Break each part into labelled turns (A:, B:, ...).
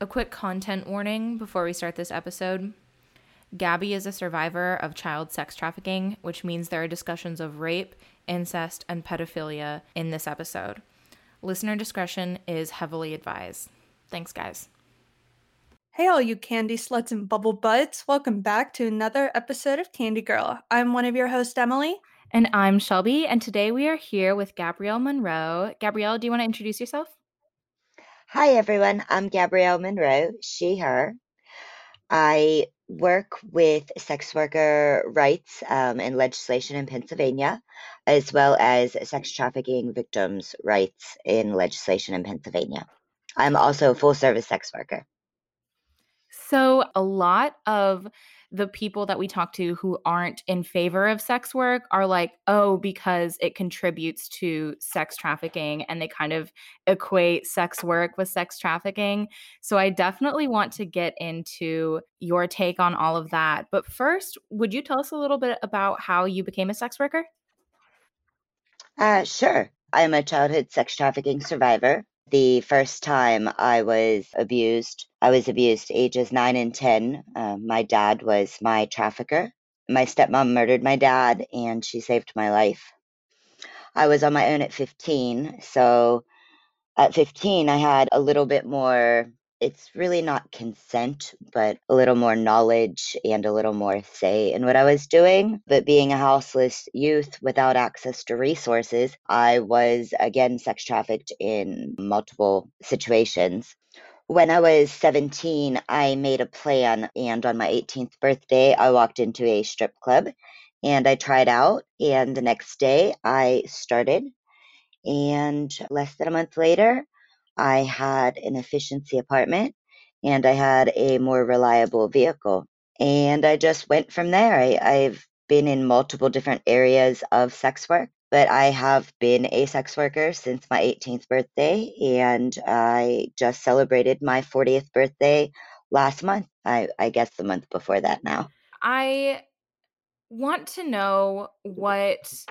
A: A quick content warning before we start this episode. Gabby is a survivor of child sex trafficking, which means there are discussions of rape, incest, and pedophilia in this episode. Listener discretion is heavily advised. Thanks, guys.
B: Hey, all you candy sluts and bubble butts. Welcome back to another episode of Candy Girl. I'm one of your hosts, Emily.
A: And I'm Shelby, and today we are here with Gabrielle Monroe. Gabrielle, do you want to introduce yourself?
C: Hi, everyone. I'm Gabrielle Monroe, she, her. I work with sex worker rights um, and legislation in Pennsylvania, as well as sex trafficking victims' rights in legislation in Pennsylvania. I'm also a full service sex worker.
A: So, a lot of the people that we talk to who aren't in favor of sex work are like, oh, because it contributes to sex trafficking, and they kind of equate sex work with sex trafficking. So I definitely want to get into your take on all of that. But first, would you tell us a little bit about how you became a sex worker?
C: Uh, sure. I'm a childhood sex trafficking survivor. The first time I was abused, I was abused ages 9 and 10. Uh, my dad was my trafficker. My stepmom murdered my dad and she saved my life. I was on my own at 15. So at 15, I had a little bit more it's really not consent, but a little more knowledge and a little more say in what I was doing. But being a houseless youth without access to resources, I was again sex trafficked in multiple situations. When I was 17, I made a plan, and on my 18th birthday, I walked into a strip club and I tried out. And the next day, I started. And less than a month later, I had an efficiency apartment and I had a more reliable vehicle. And I just went from there. I, I've been in multiple different areas of sex work, but I have been a sex worker since my 18th birthday, and I just celebrated my 40th birthday last month. I, I guess the month before that now.
A: I want to know what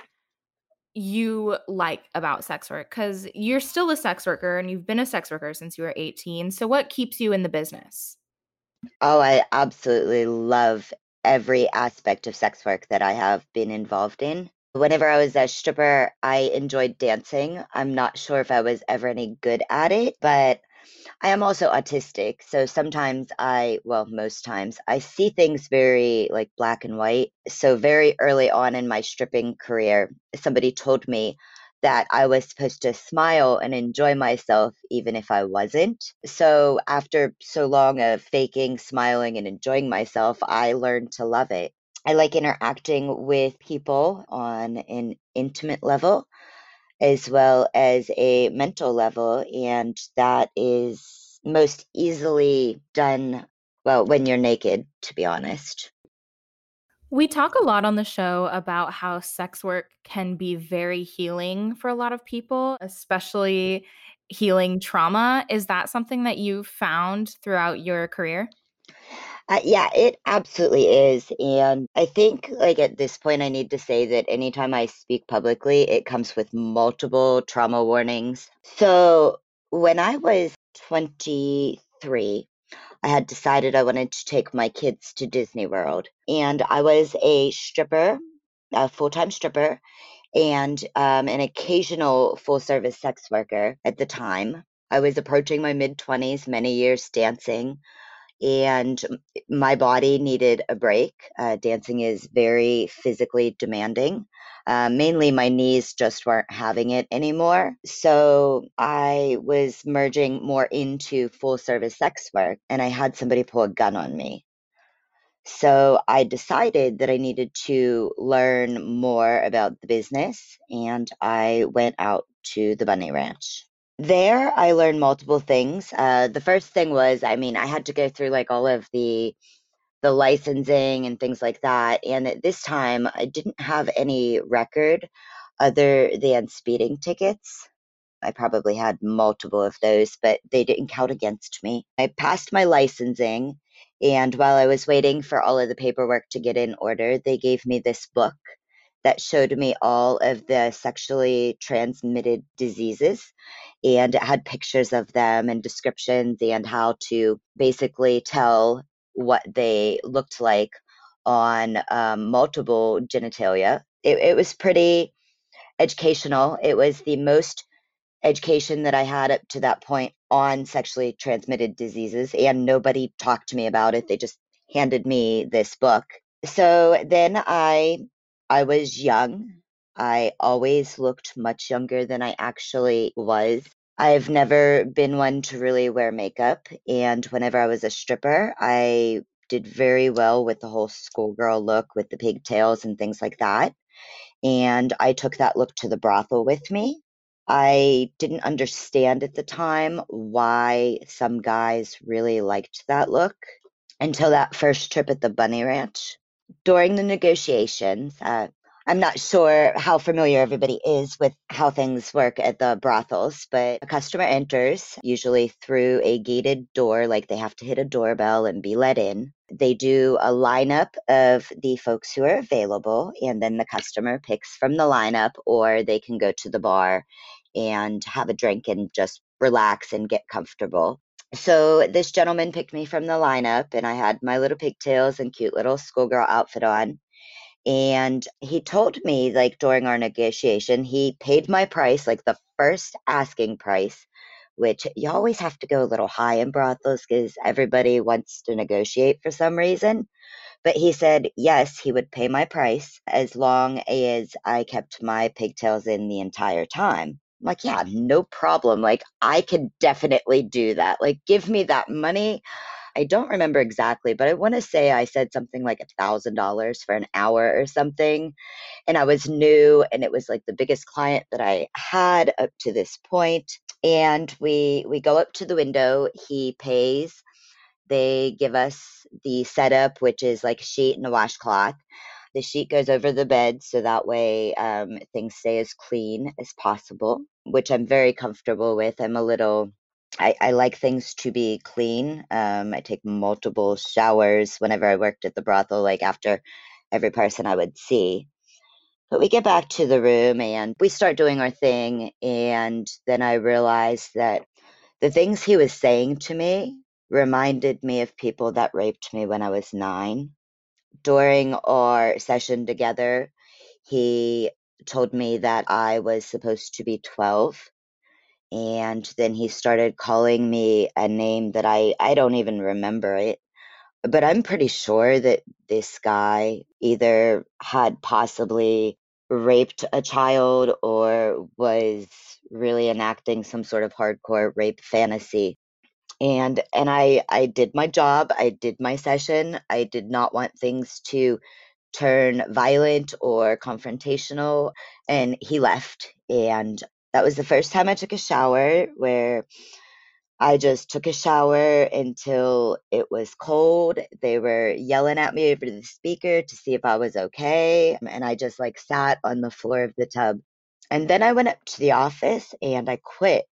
A: you like about sex work because you're still a sex worker and you've been a sex worker since you were 18. So, what keeps you in the business?
C: Oh, I absolutely love every aspect of sex work that I have been involved in. Whenever I was a stripper, I enjoyed dancing. I'm not sure if I was ever any good at it, but I am also autistic, so sometimes I, well, most times, I see things very like black and white. So very early on in my stripping career, somebody told me that I was supposed to smile and enjoy myself even if I wasn't. So after so long of faking, smiling, and enjoying myself, I learned to love it. I like interacting with people on an intimate level as well as a mental level. And that is most easily done, well, when you're naked, to be honest.
A: We talk a lot on the show about how sex work can be very healing for a lot of people, especially healing trauma. Is that something that you found throughout your career?
C: Uh, yeah, it absolutely is. And I think, like, at this point, I need to say that anytime I speak publicly, it comes with multiple trauma warnings. So when I was 23, I had decided I wanted to take my kids to Disney World. And I was a stripper, a full time stripper, and um, an occasional full service sex worker at the time. I was approaching my mid 20s, many years dancing and my body needed a break. Uh, dancing is very physically demanding. Uh, mainly, my knees just weren't having it anymore. So I was merging more into full service sex work, and I had somebody pull a gun on me. So I decided that I needed to learn more about the business, and I went out to the Bunny Ranch. There, I learned multiple things. Uh, the first thing was, I mean, I had to go through like all of the the licensing and things like that. And at this time, I didn't have any record other than speeding tickets. I probably had multiple of those, but they didn't count against me. I passed my licensing, and while I was waiting for all of the paperwork to get in order, they gave me this book that showed me all of the sexually transmitted diseases. And it had pictures of them and descriptions and how to basically tell what they looked like on um, multiple genitalia. It, it was pretty educational. It was the most education that I had up to that point on sexually transmitted diseases, and nobody talked to me about it. They just handed me this book. So then I I was young. I always looked much younger than I actually was. I've never been one to really wear makeup, and whenever I was a stripper, I did very well with the whole schoolgirl look with the pigtails and things like that. And I took that look to the brothel with me. I didn't understand at the time why some guys really liked that look until that first trip at the Bunny Ranch. During the negotiations, uh, I'm not sure how familiar everybody is with how things work at the brothels, but a customer enters usually through a gated door, like they have to hit a doorbell and be let in. They do a lineup of the folks who are available, and then the customer picks from the lineup, or they can go to the bar and have a drink and just relax and get comfortable. So this gentleman picked me from the lineup, and I had my little pigtails and cute little schoolgirl outfit on. And he told me, like during our negotiation, he paid my price, like the first asking price, which you always have to go a little high in brothels because everybody wants to negotiate for some reason. But he said, yes, he would pay my price as long as I kept my pigtails in the entire time. Like, yeah, no problem. Like, I could definitely do that. Like, give me that money. I don't remember exactly, but I want to say I said something like a thousand dollars for an hour or something. And I was new and it was like the biggest client that I had up to this point. And we we go up to the window, he pays, they give us the setup, which is like a sheet and a washcloth. The sheet goes over the bed so that way um, things stay as clean as possible, which I'm very comfortable with. I'm a little I, I like things to be clean. Um, I take multiple showers whenever I worked at the brothel, like after every person I would see. But we get back to the room and we start doing our thing. And then I realized that the things he was saying to me reminded me of people that raped me when I was nine. During our session together, he told me that I was supposed to be 12 and then he started calling me a name that I I don't even remember it. But I'm pretty sure that this guy either had possibly raped a child or was really enacting some sort of hardcore rape fantasy. And and I I did my job, I did my session. I did not want things to turn violent or confrontational and he left and that was the first time I took a shower where I just took a shower until it was cold. They were yelling at me over the speaker to see if I was okay. And I just like sat on the floor of the tub. And then I went up to the office and I quit.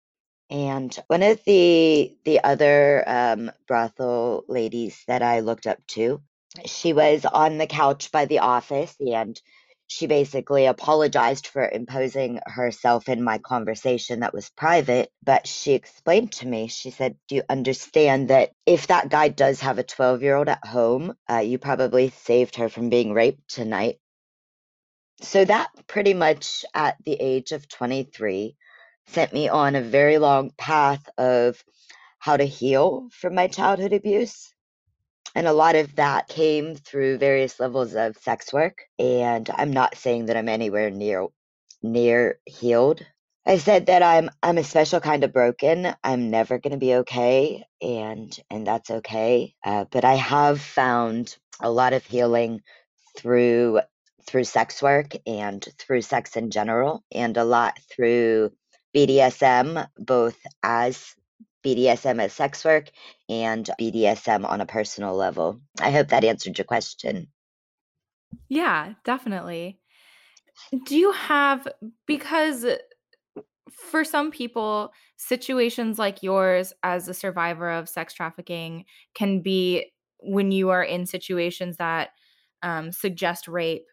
C: And one of the the other um, brothel ladies that I looked up to, she was on the couch by the office and she basically apologized for imposing herself in my conversation that was private. But she explained to me, she said, Do you understand that if that guy does have a 12 year old at home, uh, you probably saved her from being raped tonight? So that pretty much at the age of 23 sent me on a very long path of how to heal from my childhood abuse and a lot of that came through various levels of sex work. And I'm not saying that I'm anywhere near near healed. I said that I'm I'm a special kind of broken. I'm never going to be okay, and and that's okay. Uh, but I have found a lot of healing through through sex work and through sex in general, and a lot through BDSM, both as BDSM as sex work and BDSM on a personal level. I hope that answered your question.
A: Yeah, definitely. Do you have, because for some people, situations like yours as a survivor of sex trafficking can be when you are in situations that um, suggest rape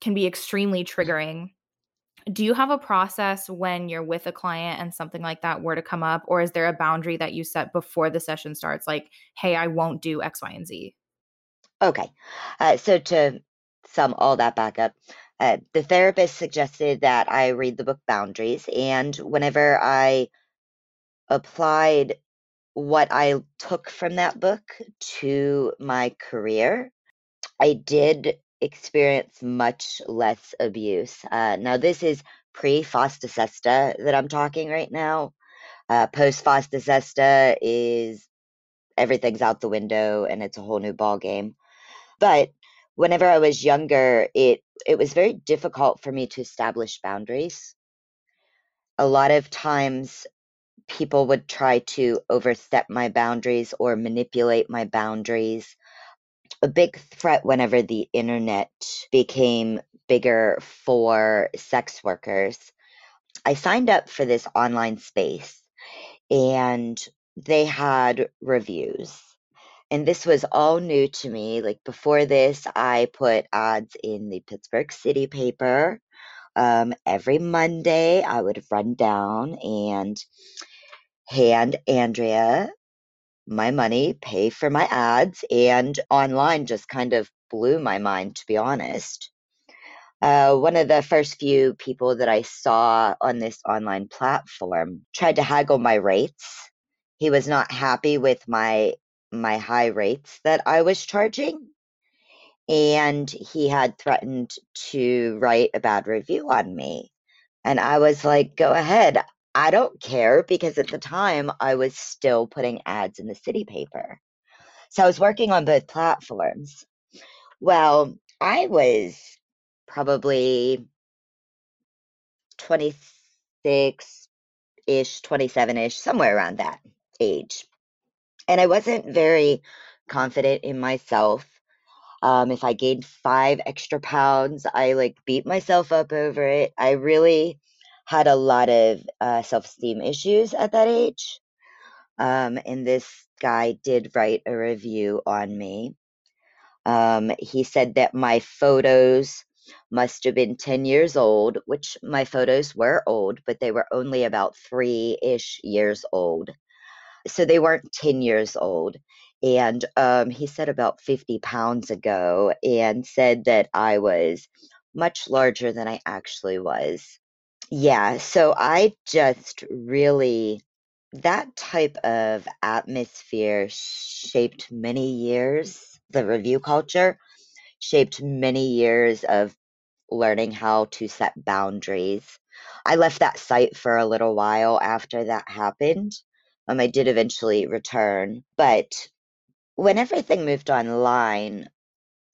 A: can be extremely triggering. Do you have a process when you're with a client and something like that were to come up, or is there a boundary that you set before the session starts? Like, hey, I won't do X, Y, and Z.
C: Okay. Uh, so to sum all that back up, uh, the therapist suggested that I read the book Boundaries, and whenever I applied what I took from that book to my career, I did experience much less abuse. Uh, now, this is pre FOSTA SESTA that I'm talking right now. Uh, Post FOSTA SESTA is everything's out the window and it's a whole new ball game. But whenever I was younger, it it was very difficult for me to establish boundaries. A lot of times people would try to overstep my boundaries or manipulate my boundaries. A big threat whenever the internet became bigger for sex workers. I signed up for this online space and they had reviews and this was all new to me. Like before this, I put ads in the Pittsburgh City paper. Um, every Monday, I would run down and hand Andrea my money, pay for my ads, and online just kind of blew my mind, to be honest. Uh, one of the first few people that I saw on this online platform tried to haggle my rates. He was not happy with my my high rates that I was charging. And he had threatened to write a bad review on me. And I was like, go ahead. I don't care because at the time I was still putting ads in the city paper. So I was working on both platforms. Well, I was probably 26 ish, 27 ish, somewhere around that age and I wasn't very confident in myself. Um, if I gained five extra pounds, I like beat myself up over it. I really had a lot of uh, self esteem issues at that age. Um, and this guy did write a review on me. Um, he said that my photos must have been 10 years old, which my photos were old, but they were only about three ish years old so they weren't 10 years old. And um, he said about 50 pounds ago and said that I was much larger than I actually was. Yeah, so I just really, that type of atmosphere shaped many years. The review culture shaped many years of learning how to set boundaries. I left that site for a little while after that happened um, I did eventually return, but when everything moved online,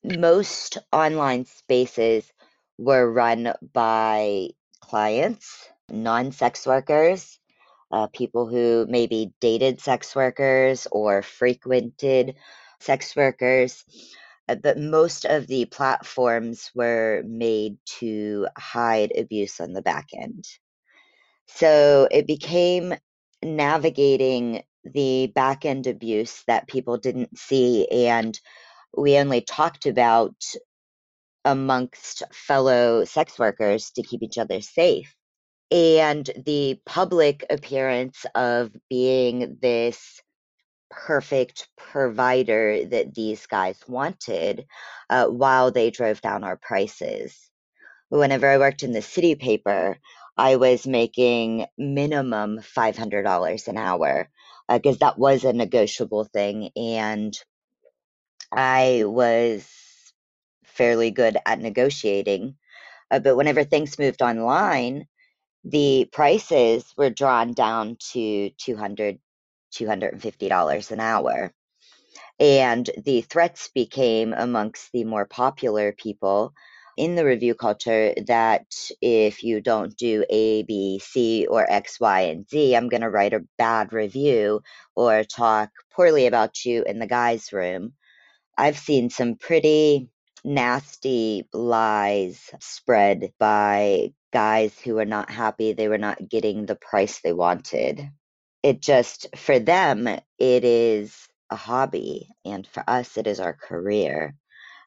C: most online spaces were run by clients, non sex workers, uh, people who maybe dated sex workers or frequented sex workers. Uh, but most of the platforms were made to hide abuse on the back end. So it became navigating the back end abuse that people didn't see and we only talked about amongst fellow sex workers to keep each other safe. And the public appearance of being this perfect provider that these guys wanted uh, while they drove down our prices. Whenever I worked in the city paper, I was making minimum $500 an hour because uh, that was a negotiable thing. And I was fairly good at negotiating. Uh, but whenever things moved online, the prices were drawn down to 200 $250 an hour. And the threats became amongst the more popular people in the review culture that if you don't do A, B, C, or X, Y, and Z, I'm going to write a bad review or talk poorly about you in the guys' room. I've seen some pretty nasty lies spread by guys who were not happy they were not getting the price they wanted. It just, for them, it is a hobby, and for us, it is our career.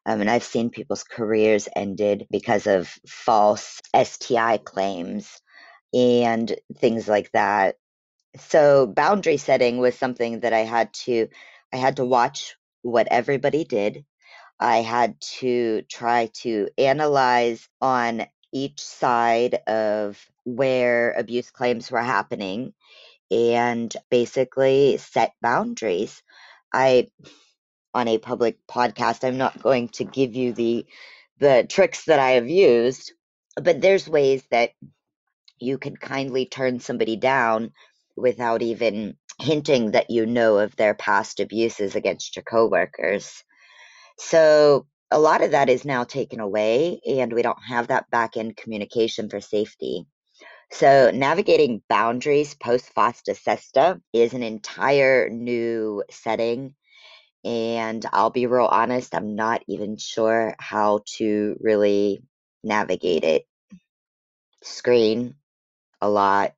C: Um, and I've seen people's careers ended because of false STI claims and things like that. So boundary setting was something that I had to I had to watch what everybody did. I had to try to analyze on each side of where abuse claims were happening and basically set boundaries. I on a public podcast, I'm not going to give you the the tricks that I have used, but there's ways that you can kindly turn somebody down without even hinting that you know of their past abuses against your coworkers. So a lot of that is now taken away, and we don't have that back end communication for safety. So, navigating boundaries post FOSTA SESTA is an entire new setting. And I'll be real honest, I'm not even sure how to really navigate it. Screen a lot.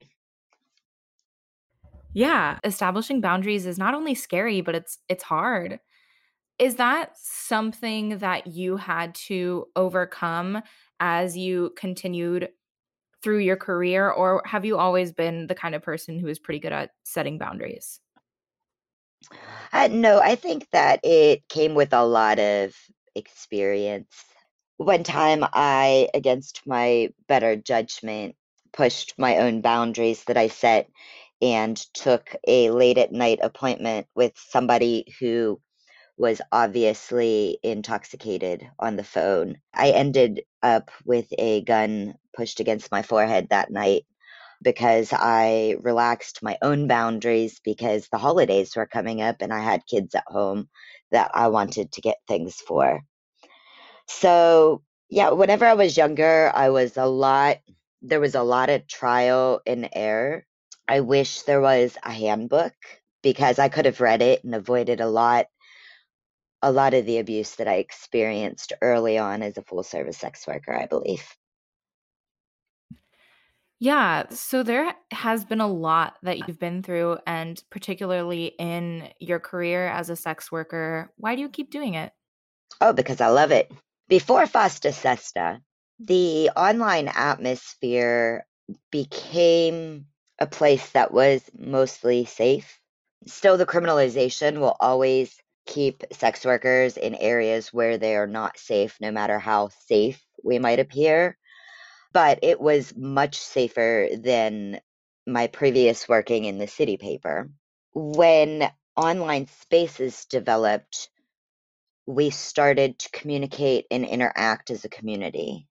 A: Yeah, establishing boundaries is not only scary, but it's it's hard. Is that something that you had to overcome as you continued through your career, or have you always been the kind of person who is pretty good at setting boundaries?
C: Uh, no, I think that it came with a lot of experience. One time, I, against my better judgment, pushed my own boundaries that I set and took a late at night appointment with somebody who was obviously intoxicated on the phone. I ended up with a gun pushed against my forehead that night because I relaxed my own boundaries because the holidays were coming up and I had kids at home that I wanted to get things for. So, yeah, whenever I was younger, I was a lot, there was a lot of trial and error. I wish there was a handbook because I could have read it and avoided a lot a lot of the abuse that I experienced early on as a full service sex worker, I believe.
A: Yeah, so there has been a lot that you've been through, and particularly in your career as a sex worker. Why do you keep doing it?
C: Oh, because I love it. Before FOSTA SESTA, the online atmosphere became a place that was mostly safe. Still, the criminalization will always keep sex workers in areas where they are not safe, no matter how safe we might appear. But it was much safer than my previous working in the city paper. When online spaces developed, we started to communicate and interact as a community.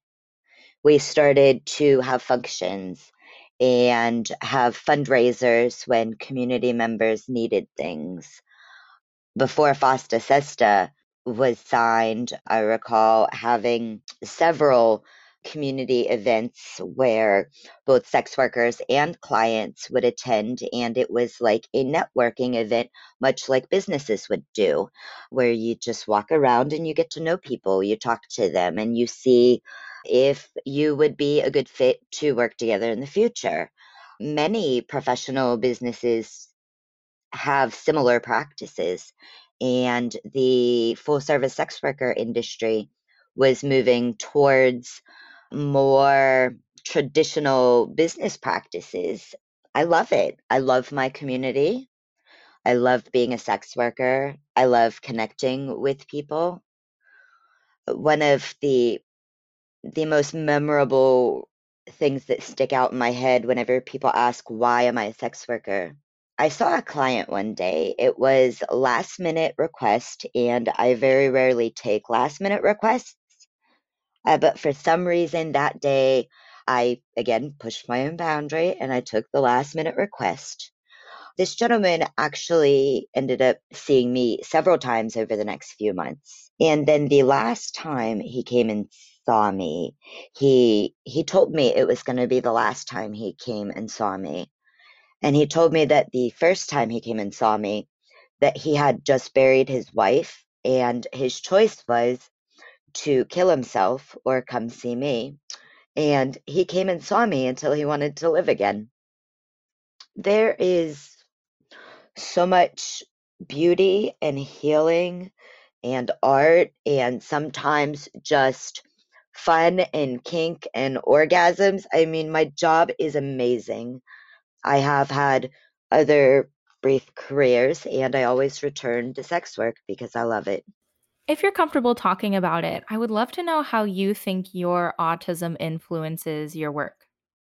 C: We started to have functions and have fundraisers when community members needed things before FOSTA SESTA was signed, I recall having several community events where both sex workers and clients would attend and it was like a networking event much like businesses would do where you just walk around and you get to know people you talk to them and you see if you would be a good fit to work together in the future. Many professional businesses have similar practices. And the full service sex worker industry was moving towards more traditional business practices. I love it. I love my community. I love being a sex worker. I love connecting with people. One of the the most memorable things that stick out in my head whenever people ask why am I a sex worker I saw a client one day. It was last minute request, and I very rarely take last minute requests. Uh, but for some reason that day, I again pushed my own boundary and I took the last minute request. This gentleman actually ended up seeing me several times over the next few months. And then the last time he came and saw me, he he told me it was going to be the last time he came and saw me. And he told me that the first time he came and saw me, that he had just buried his wife, and his choice was to kill himself or come see me. And he came and saw me until he wanted to live again. There is so much beauty and healing and art and sometimes just fun and kink and orgasms. I mean, my job is amazing. I have had other brief careers and I always return to sex work because I love it.
A: If you're comfortable talking about it, I would love to know how you think your autism influences your work.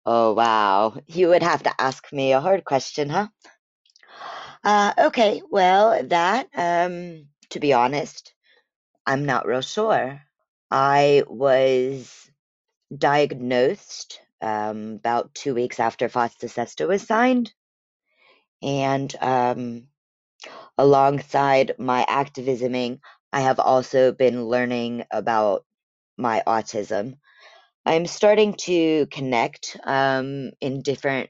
C: Oh, wow. You would have to ask me a hard question, huh? Uh, okay, well, that, um, to be honest, I'm not real sure. I was diagnosed um, about two weeks after FOSTA SESTA was signed. And um, alongside my activisming, I have also been learning about my autism. I'm starting to connect um, in different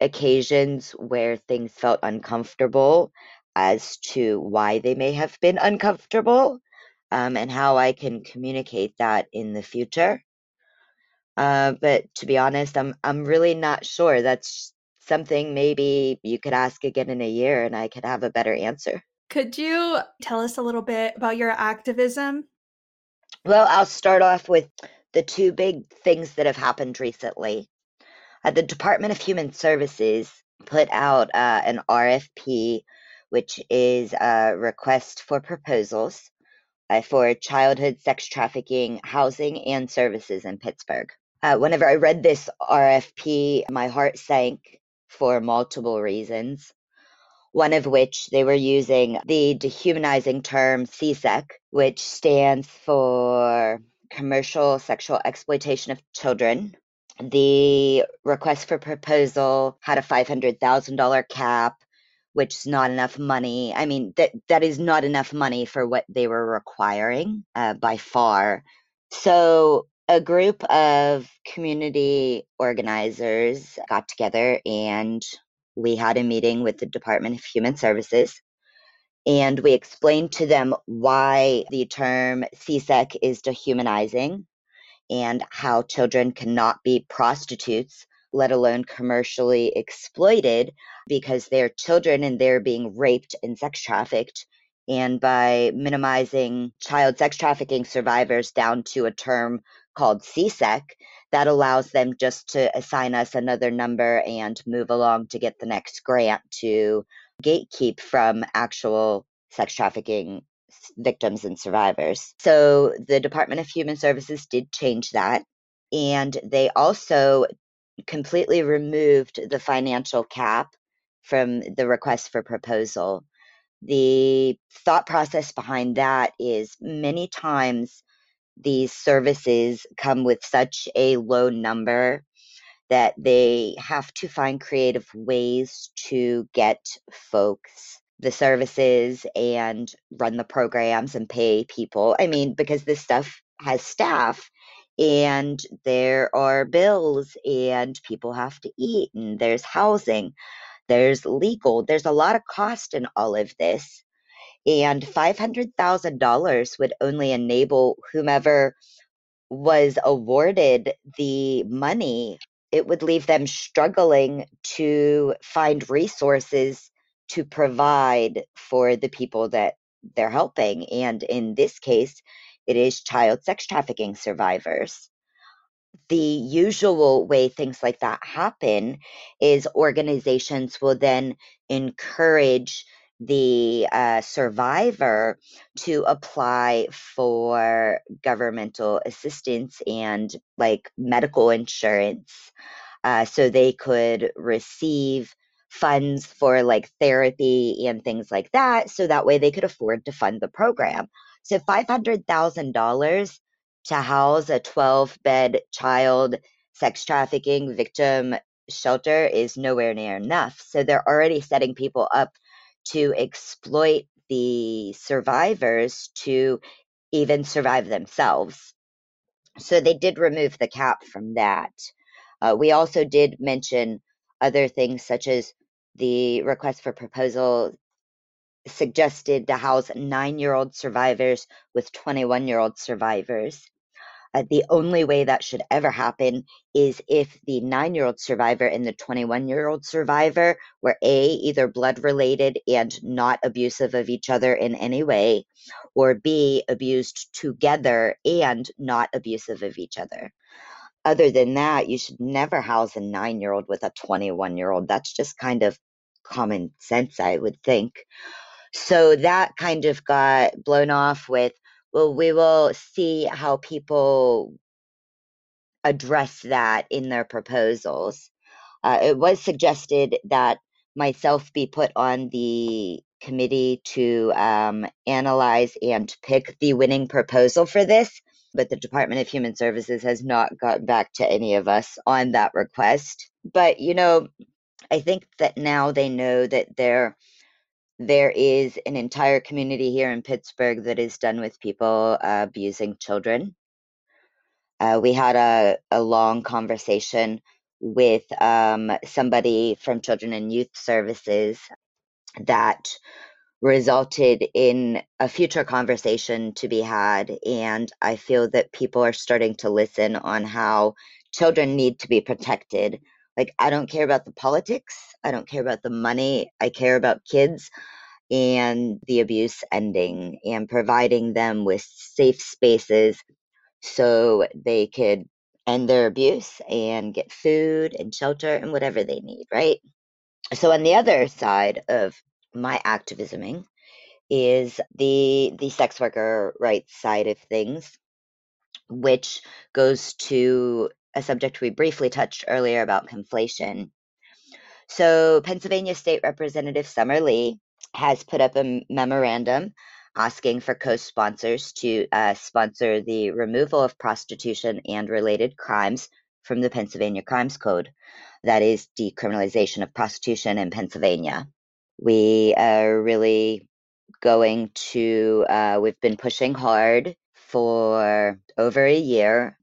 C: occasions where things felt uncomfortable as to why they may have been uncomfortable um, and how I can communicate that in the future. Uh, but to be honest, I'm I'm really not sure. That's something maybe you could ask again in a year and I could have a better answer.
B: Could you tell us a little bit about your activism?
C: Well, I'll start off with the two big things that have happened recently. Uh, the Department of Human Services put out uh, an RFP, which is a request for proposals uh, for childhood sex trafficking housing and services in Pittsburgh. Uh, whenever I read this RFP, my heart sank for multiple reasons. One of which they were using the dehumanizing term CSEC, which stands for commercial sexual exploitation of children. The request for proposal had a $500,000 cap, which is not enough money. I mean, that that is not enough money for what they were requiring uh, by far. So a group of community organizers got together and we had a meeting with the Department of Human Services and we explained to them why the term CSEC is dehumanizing and how children cannot be prostitutes, let alone commercially exploited, because they're children and they're being raped and sex trafficked. And by minimizing child sex trafficking survivors down to a term called CSEC, that allows them just to assign us another number and move along to get the next grant to gatekeep from actual sex trafficking victims and survivors. So the Department of Human Services did change that. And they also completely removed the financial cap from the request for proposal. The thought process behind that is many times these services come with such a low number that they have to find creative ways to get folks the services and run the programs and pay people. I mean, because this stuff has staff and there are bills and people have to eat and there's housing, there's legal, there's a lot of cost in all of this. And $500,000 would only enable whomever was awarded the money, it would leave them struggling to find resources to provide for the people that they're helping. And in this case, it is child sex trafficking survivors. The usual way things like that happen is organizations will then encourage the uh, survivor to apply for governmental assistance and like medical insurance uh, so they could receive funds for like therapy and things like that. So that way they could afford to fund the program. So $500,000 to house a 12 bed child sex trafficking victim shelter is nowhere near enough. So they're already setting people up to exploit the survivors to even survive themselves. So they did remove the cap from that. Uh, we also did mention other things such as the request for proposal suggested to house nine year old survivors with 21 year old survivors. Uh, the only way that should ever happen is if the nine year old survivor and the 21 year old survivor were A, either blood related and not abusive of each other in any way, or B, abused together and not abusive of each other. Other than that, you should never house a nine year old with a 21 year old. That's just kind of common sense, I would think. So that kind of got blown off with well, we will see how people address that in their proposals. Uh, it was suggested that myself be put on the committee to um, analyze and pick the winning proposal for this, but the Department of Human Services has not gotten back to any of us on that request. But, you know, I think that now they know that they're there is an entire community here in Pittsburgh that is done with people uh, abusing children. Uh, we had a, a long conversation with um, somebody from Children and Youth Services that resulted in a future conversation to be had. And I feel that people are starting to listen on how children need to be protected like, I don't care about the politics. I don't care about the money. I care about kids and the abuse ending and providing them with safe spaces so they could end their abuse and get food and shelter and whatever they need, right? So on the other side of my activisming is the the sex worker rights side of things, which goes to a subject we briefly touched earlier about conflation. So, Pennsylvania State Representative Summer Lee has put up a memorandum asking for co sponsors to uh, sponsor the removal of prostitution and related crimes from the Pennsylvania Crimes Code. That is decriminalization of prostitution in Pennsylvania. We are really going to, uh, we've been pushing hard for over a year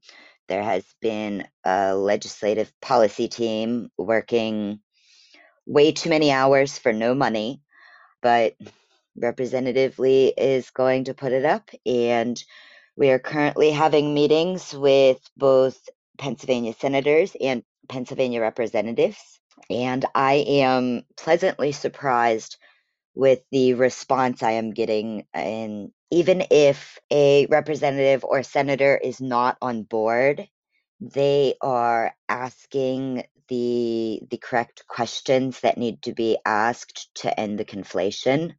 C: there has been a legislative policy team working way too many hours for no money, but Representative Lee is going to put it up, and we are currently having meetings with both Pennsylvania senators and Pennsylvania representatives. And I am pleasantly surprised with the response I am getting. And even if a representative or senator is not on board, they are asking the the correct questions that need to be asked to end the conflation.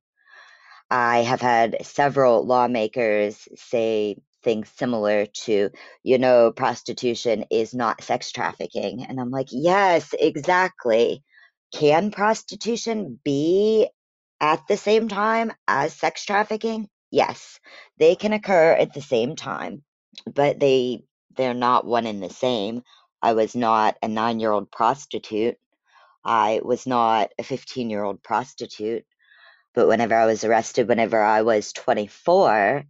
C: I have had several lawmakers say things similar to, you know, prostitution is not sex trafficking. And I'm like, yes, exactly. Can prostitution be at the same time as sex trafficking? Yes, they can occur at the same time, but they they're not one and the same. I was not a 9-year-old prostitute. I was not a 15-year-old prostitute. But whenever I was arrested whenever I was 24,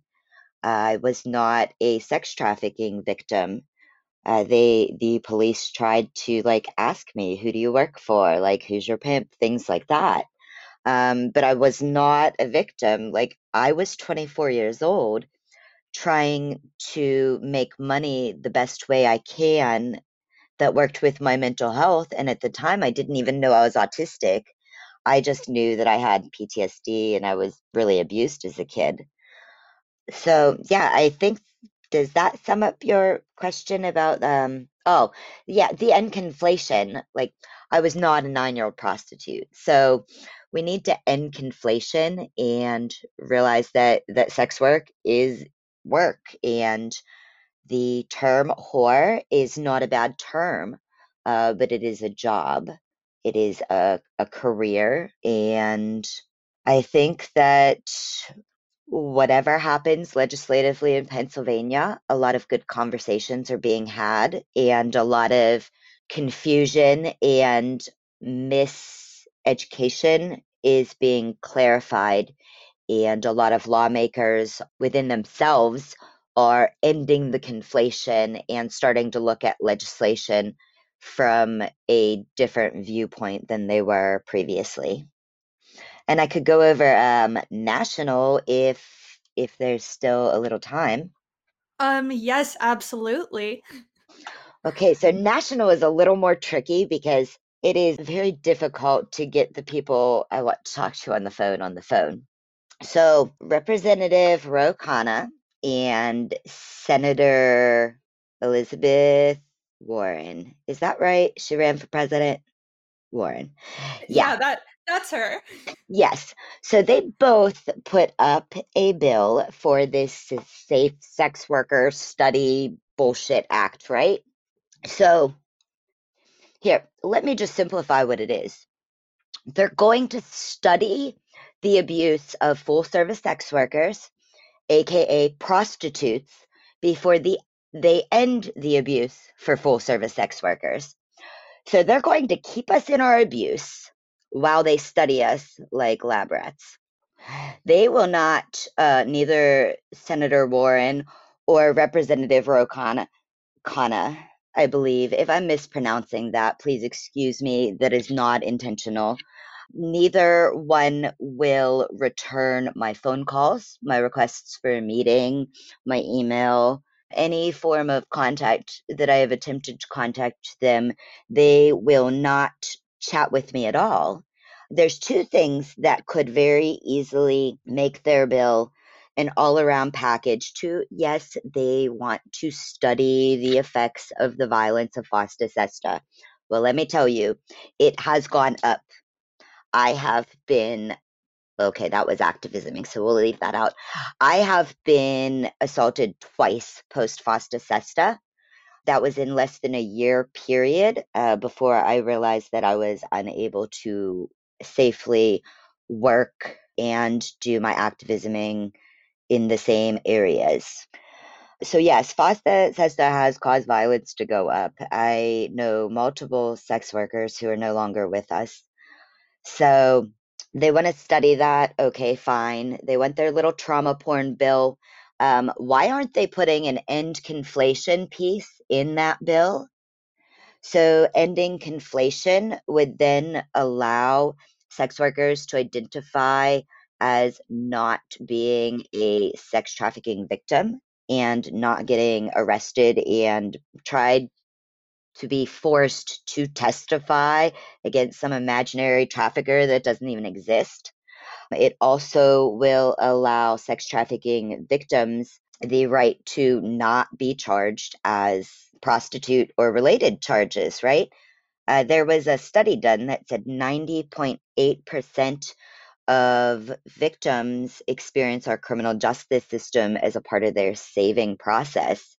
C: I was not a sex trafficking victim. Uh, they the police tried to like ask me who do you work for like who's your pimp things like that um, but I was not a victim. Like I was 24 years old trying to make money the best way I can that worked with my mental health. And at the time, I didn't even know I was autistic. I just knew that I had PTSD and I was really abused as a kid. So, yeah, I think does that sum up your question about um oh yeah the end conflation like i was not a nine year old prostitute so we need to end conflation and realize that that sex work is work and the term whore is not a bad term uh, but it is a job. It is a, a career and i think that whatever happens legislatively in pennsylvania a lot of good conversations are being had and a lot of confusion and mis education is being clarified, and a lot of lawmakers within themselves are ending the conflation and starting to look at legislation from a different viewpoint than they were previously. And I could go over um, national if if there's still a little time.
B: Um, yes, absolutely.
C: Okay, so national is a little more tricky because it is very difficult to get the people I want to talk to on the phone on the phone. So, Representative Ro Khanna and Senator Elizabeth Warren. Is that right? She ran for president? Warren.
B: Yeah, yeah that that's her.
C: Yes. So they both put up a bill for this safe sex worker study bullshit act, right? So here, let me just simplify what it is. They're going to study the abuse of full service sex workers, aka prostitutes, before the they end the abuse for full service sex workers. So they're going to keep us in our abuse while they study us like lab rats. They will not, uh, neither Senator Warren or Representative Ro Khanna, Khanna, I believe. If I'm mispronouncing that, please excuse me. That is not intentional. Neither one will return my phone calls, my requests for a meeting, my email, any form of contact that I have attempted to contact them. They will not chat with me at all. There's two things that could very easily make their bill an all around package to yes, they want to study the effects of the violence of FOSTA SESTA. Well, let me tell you, it has gone up. I have been okay, that was activism, so we'll leave that out. I have been assaulted twice post FOSTA SESTA. That was in less than a year period uh, before I realized that I was unable to safely work and do my activisming in the same areas. So yes, FOSTA SESTA has caused violence to go up. I know multiple sex workers who are no longer with us. So they want to study that. Okay, fine. They want their little trauma porn bill. Um, why aren't they putting an end conflation piece in that bill? So ending conflation would then allow sex workers to identify as not being a sex trafficking victim and not getting arrested and tried to be forced to testify against some imaginary trafficker that doesn't even exist. It also will allow sex trafficking victims the right to not be charged as prostitute or related charges, right? Uh, there was a study done that said 90.8% of victims experience our criminal justice system as a part of their saving process.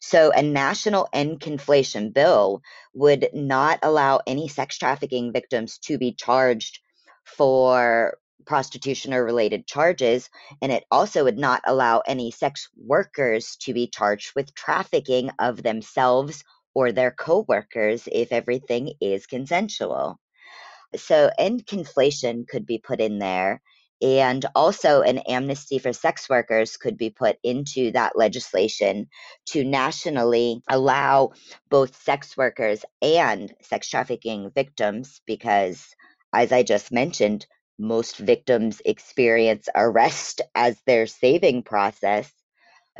C: So, a national end conflation bill would not allow any sex trafficking victims to be charged for prostitution or related charges. And it also would not allow any sex workers to be charged with trafficking of themselves or their coworkers if everything is consensual. So, end conflation could be put in there. And also, an amnesty for sex workers could be put into that legislation to nationally allow both sex workers and sex trafficking victims, because as I just mentioned, most victims experience arrest as their saving process.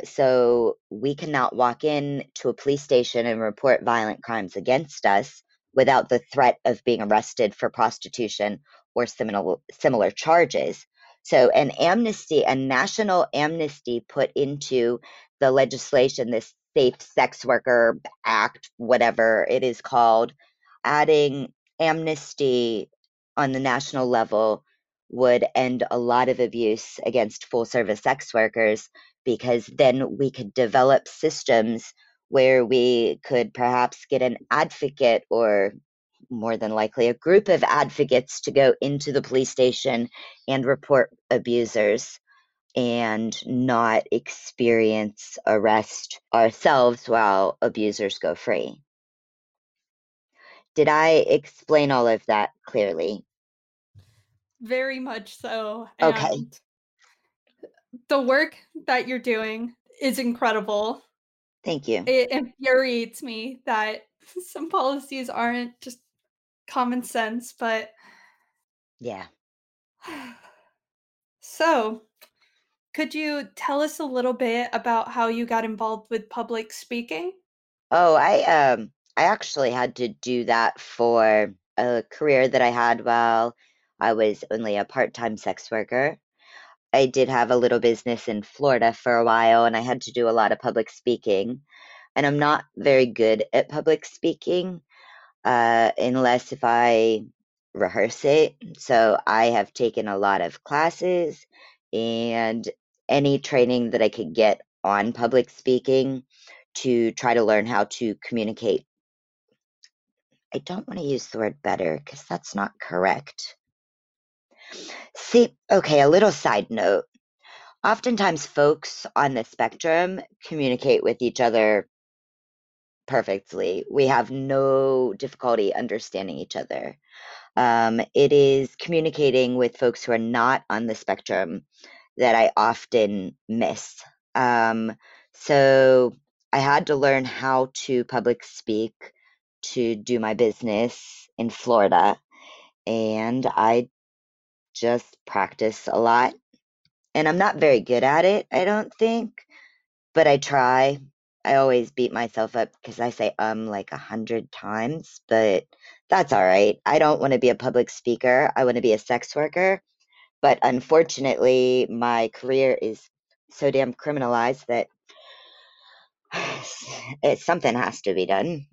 C: So we cannot walk in to a police station and report violent crimes against us without the threat of being arrested for prostitution or similar similar charges. So an amnesty, a national amnesty put into the legislation, this Safe Sex Worker Act, whatever it is called, adding amnesty on the national level would end a lot of abuse against full service sex workers because then we could develop systems where we could perhaps get an advocate or more than likely a group of advocates to go into the police station and report abusers and not experience arrest ourselves while abusers go free. Did I explain all of that clearly?
B: Very much so.
C: Okay.
B: the work that you're doing is incredible.
C: Thank you.
B: It infuriates me that some policies aren't just common sense, but
C: yeah.
B: So, Could you tell us a little bit about how you got involved with public speaking?
C: Oh, I um I actually had to do that for a career that I had while I was only a part-time sex worker. I did have a little business in Florida for a while and I had to do a lot of public speaking. And I'm not very good at public speaking uh, unless if I rehearse it. So I have taken a lot of classes and any training that I could get on public speaking to try to learn how to communicate. I don't want to use the word better because that's not correct. See, okay, a little side note. Oftentimes, folks on the spectrum communicate with each other perfectly. We have no difficulty understanding each other. Um, it is communicating with folks who are not on the spectrum that I often miss. Um, so I had to learn how to public speak to do my business in Florida. And I just practice a lot. And I'm not very good at it, I don't think, but I try. I always beat myself up because I say um like a hundred times, but that's all right. I don't want to be a public speaker. I want to be a sex worker. But unfortunately, my career is so damn criminalized that it, something has to be done.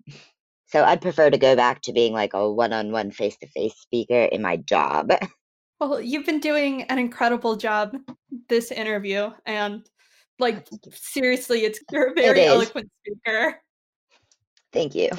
C: So I'd prefer to go back to being like a one on one face to face speaker in my job.
B: Well, you've been doing an incredible job this interview, and like oh, seriously, it's you're a very eloquent speaker.
C: Thank you.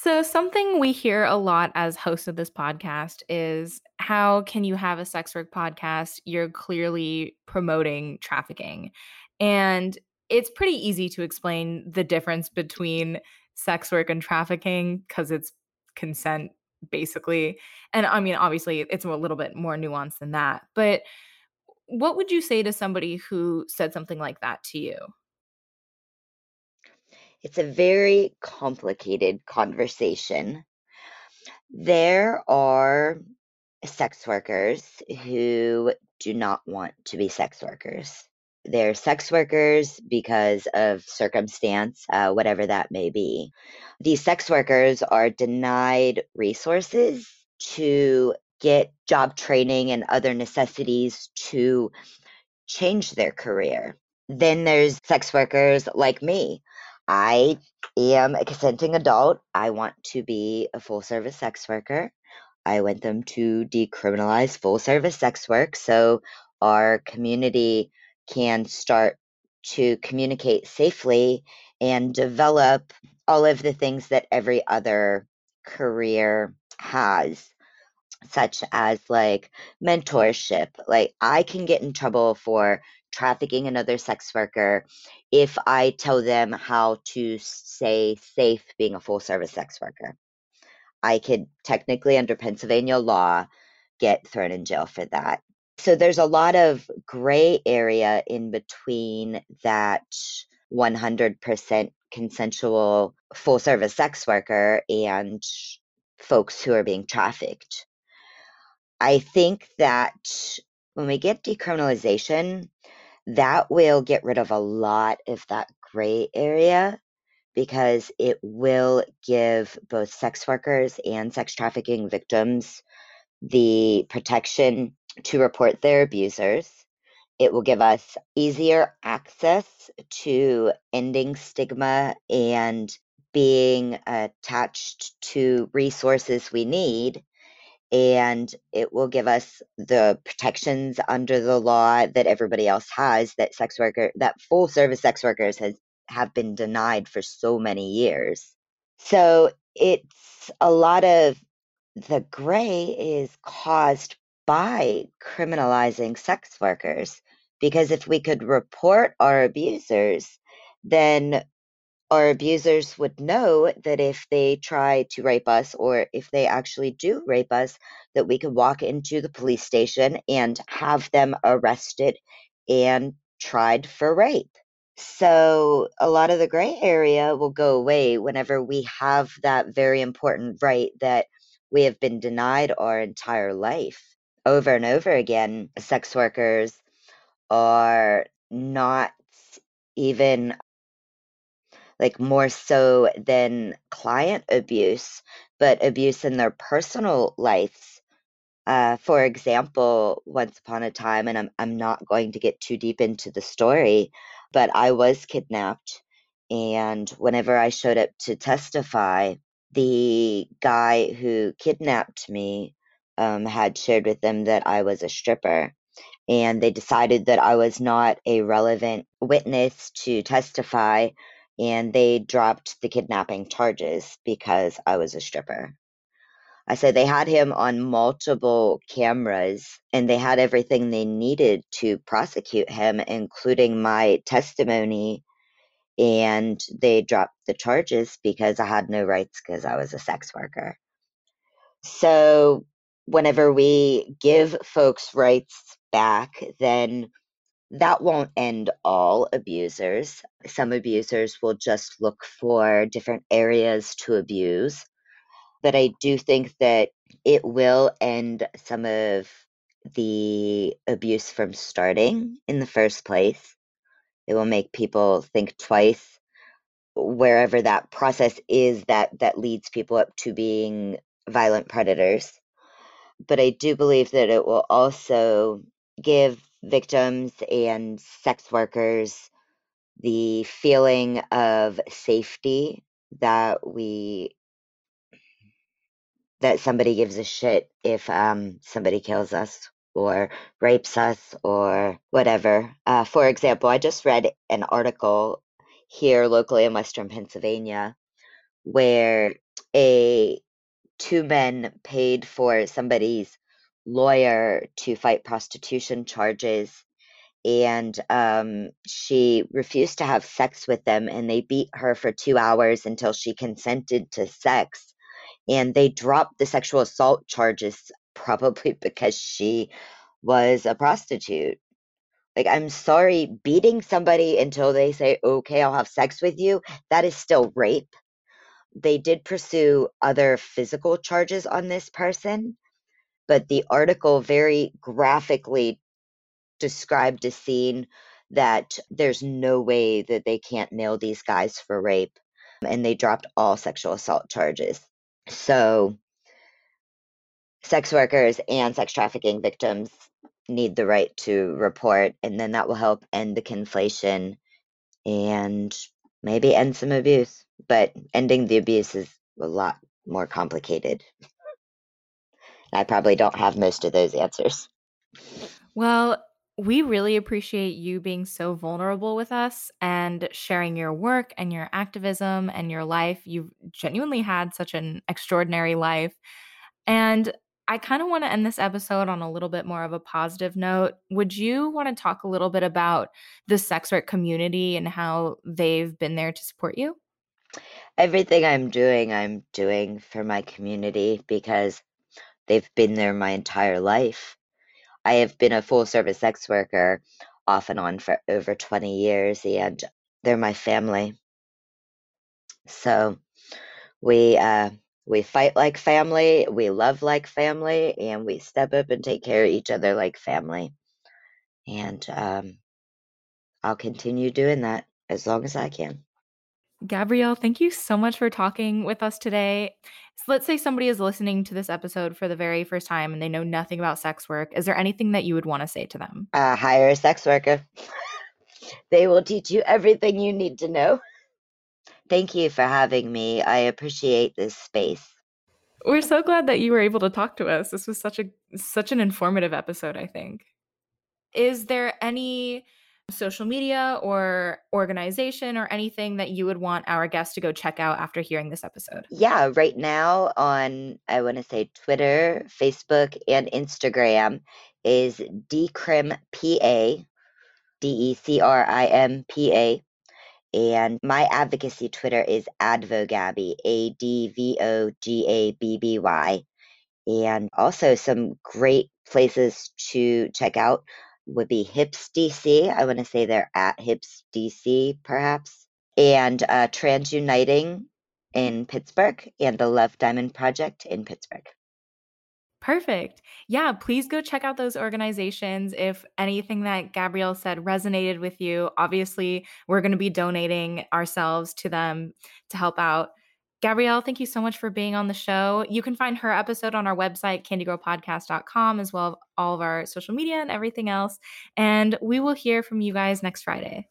A: So, something we hear a lot as hosts of this podcast is how can you have a sex work podcast? You're clearly promoting trafficking. And it's pretty easy to explain the difference between sex work and trafficking because it's consent, basically. And I mean, obviously, it's a little bit more nuanced than that. But what would you say to somebody who said something like that to you?
C: It's a very complicated conversation. There are sex workers who do not want to be sex workers. They're sex workers because of circumstance, uh, whatever that may be. These sex workers are denied resources to get job training and other necessities to change their career. Then there's sex workers like me I am a consenting adult. I want to be a full service sex worker. I want them to decriminalize full service sex work so our community can start to communicate safely and develop all of the things that every other career has such as like mentorship like i can get in trouble for trafficking another sex worker if I tell them how to say safe being a full service sex worker. I could technically, under Pennsylvania law, get thrown in jail for that. So there's a lot of gray area in between that 100% consensual full service sex worker and folks who are being trafficked. I think that when we get decriminalization, that will get rid of a lot of that gray area because it will give both sex workers and sex trafficking victims the protection to report their abusers. It will give us easier access to ending stigma and being attached to resources we need and it will give us the protections under the law that everybody else has that sex worker that full service sex workers has have been denied for so many years so it's a lot of the gray is caused by criminalizing sex workers because if we could report our abusers then our abusers would know that if they try to rape us or if they actually do rape us, that we could walk into the police station and have them arrested and tried for rape. So a lot of the gray area will go away whenever we have that very important right that we have been denied our entire life. Over and over again, sex workers are not even like more so than client abuse, but abuse in their personal lives. Uh, for example, once upon a time, and I'm I'm not going to get too deep into the story, but I was kidnapped, and whenever I showed up to testify, the guy who kidnapped me um, had shared with them that I was a stripper, and they decided that I was not a relevant witness to testify, and they dropped the kidnapping charges because I was a stripper. I said they had him on multiple cameras and they had everything they needed to prosecute him, including my testimony. And they dropped the charges because I had no rights because I was a sex worker. So, whenever we give folks rights back, then that won't end all abusers. Some abusers will just look for different areas to abuse. But I do think that it will end some of the abuse from starting in the first place. It will make people think twice wherever that process is that that leads people up to being violent predators. But I do believe that it will also give victims and sex workers the feeling of safety that we that somebody gives a shit if um, somebody kills us or rapes us or whatever. Uh, for example, I just read an article here locally in Western Pennsylvania where a two men paid for somebody's lawyer to fight prostitution charges. And um, she refused to have sex with them and they beat her for two hours until she consented to sex. And they dropped the sexual assault charges probably because she was a prostitute. Like i'm sorry beating somebody until they say okay i'll have sex with you that is still rape they did pursue other physical charges on this person but the article very graphically described a scene that there's no way that they can't nail these guys for rape and they dropped all sexual assault charges. So sex workers and sex trafficking victims need the right to report and then that will help end the conflation and maybe end some abuse but ending the abuse is a lot more complicated i probably don't have most of those answers
A: well we really appreciate you being so vulnerable with us and sharing your work and your activism and your life. You've genuinely had such an extraordinary life. And I kind of want to end this episode on a little bit more of a positive note. Would you want to talk a little bit about the sex work community and how they've been there to support you?
C: Everything I'm doing, I'm doing for my community because they've been there my entire life. I have been a full service sex worker off and on for over 20 years, and they're my family. So we uh, we fight like family, we love like family, and we step up and take care of each other like family. And um, I'll continue doing that as long as I can.
A: Gabrielle, thank you so much for talking with us today. So let's say somebody is listening to this episode for the very first time and they know nothing about sex work. Is there anything that you would want to say to them?
C: Uh, hire a sex worker. they will teach you everything you need to know. Thank you for having me. I appreciate this space.
A: We're so glad that you were able to talk to us. This was such a such an informative episode, I think. Is there any social media or organization or anything that you would want our guests to go check out after hearing this episode?
C: Yeah, right now on, I want to say Twitter, Facebook, and Instagram is DecrimPA, D E C R I M P A. And my advocacy Twitter is AdvoGabby, A D V O G A B B Y. And also some great places to check out would be Hips DC. I want to say they're at Hips DC, perhaps, and uh, Trans Uniting in Pittsburgh and the Love Diamond Project in Pittsburgh.
A: Perfect. Yeah, please go check out those organizations. If anything that Gabrielle said resonated with you, obviously, we're going to be donating ourselves to them to help out. Gabrielle, thank you so much for being on the show. You can find her episode on our website, candygirlpodcast.com, as well as all of our social media and everything else. And we will hear from you guys next Friday.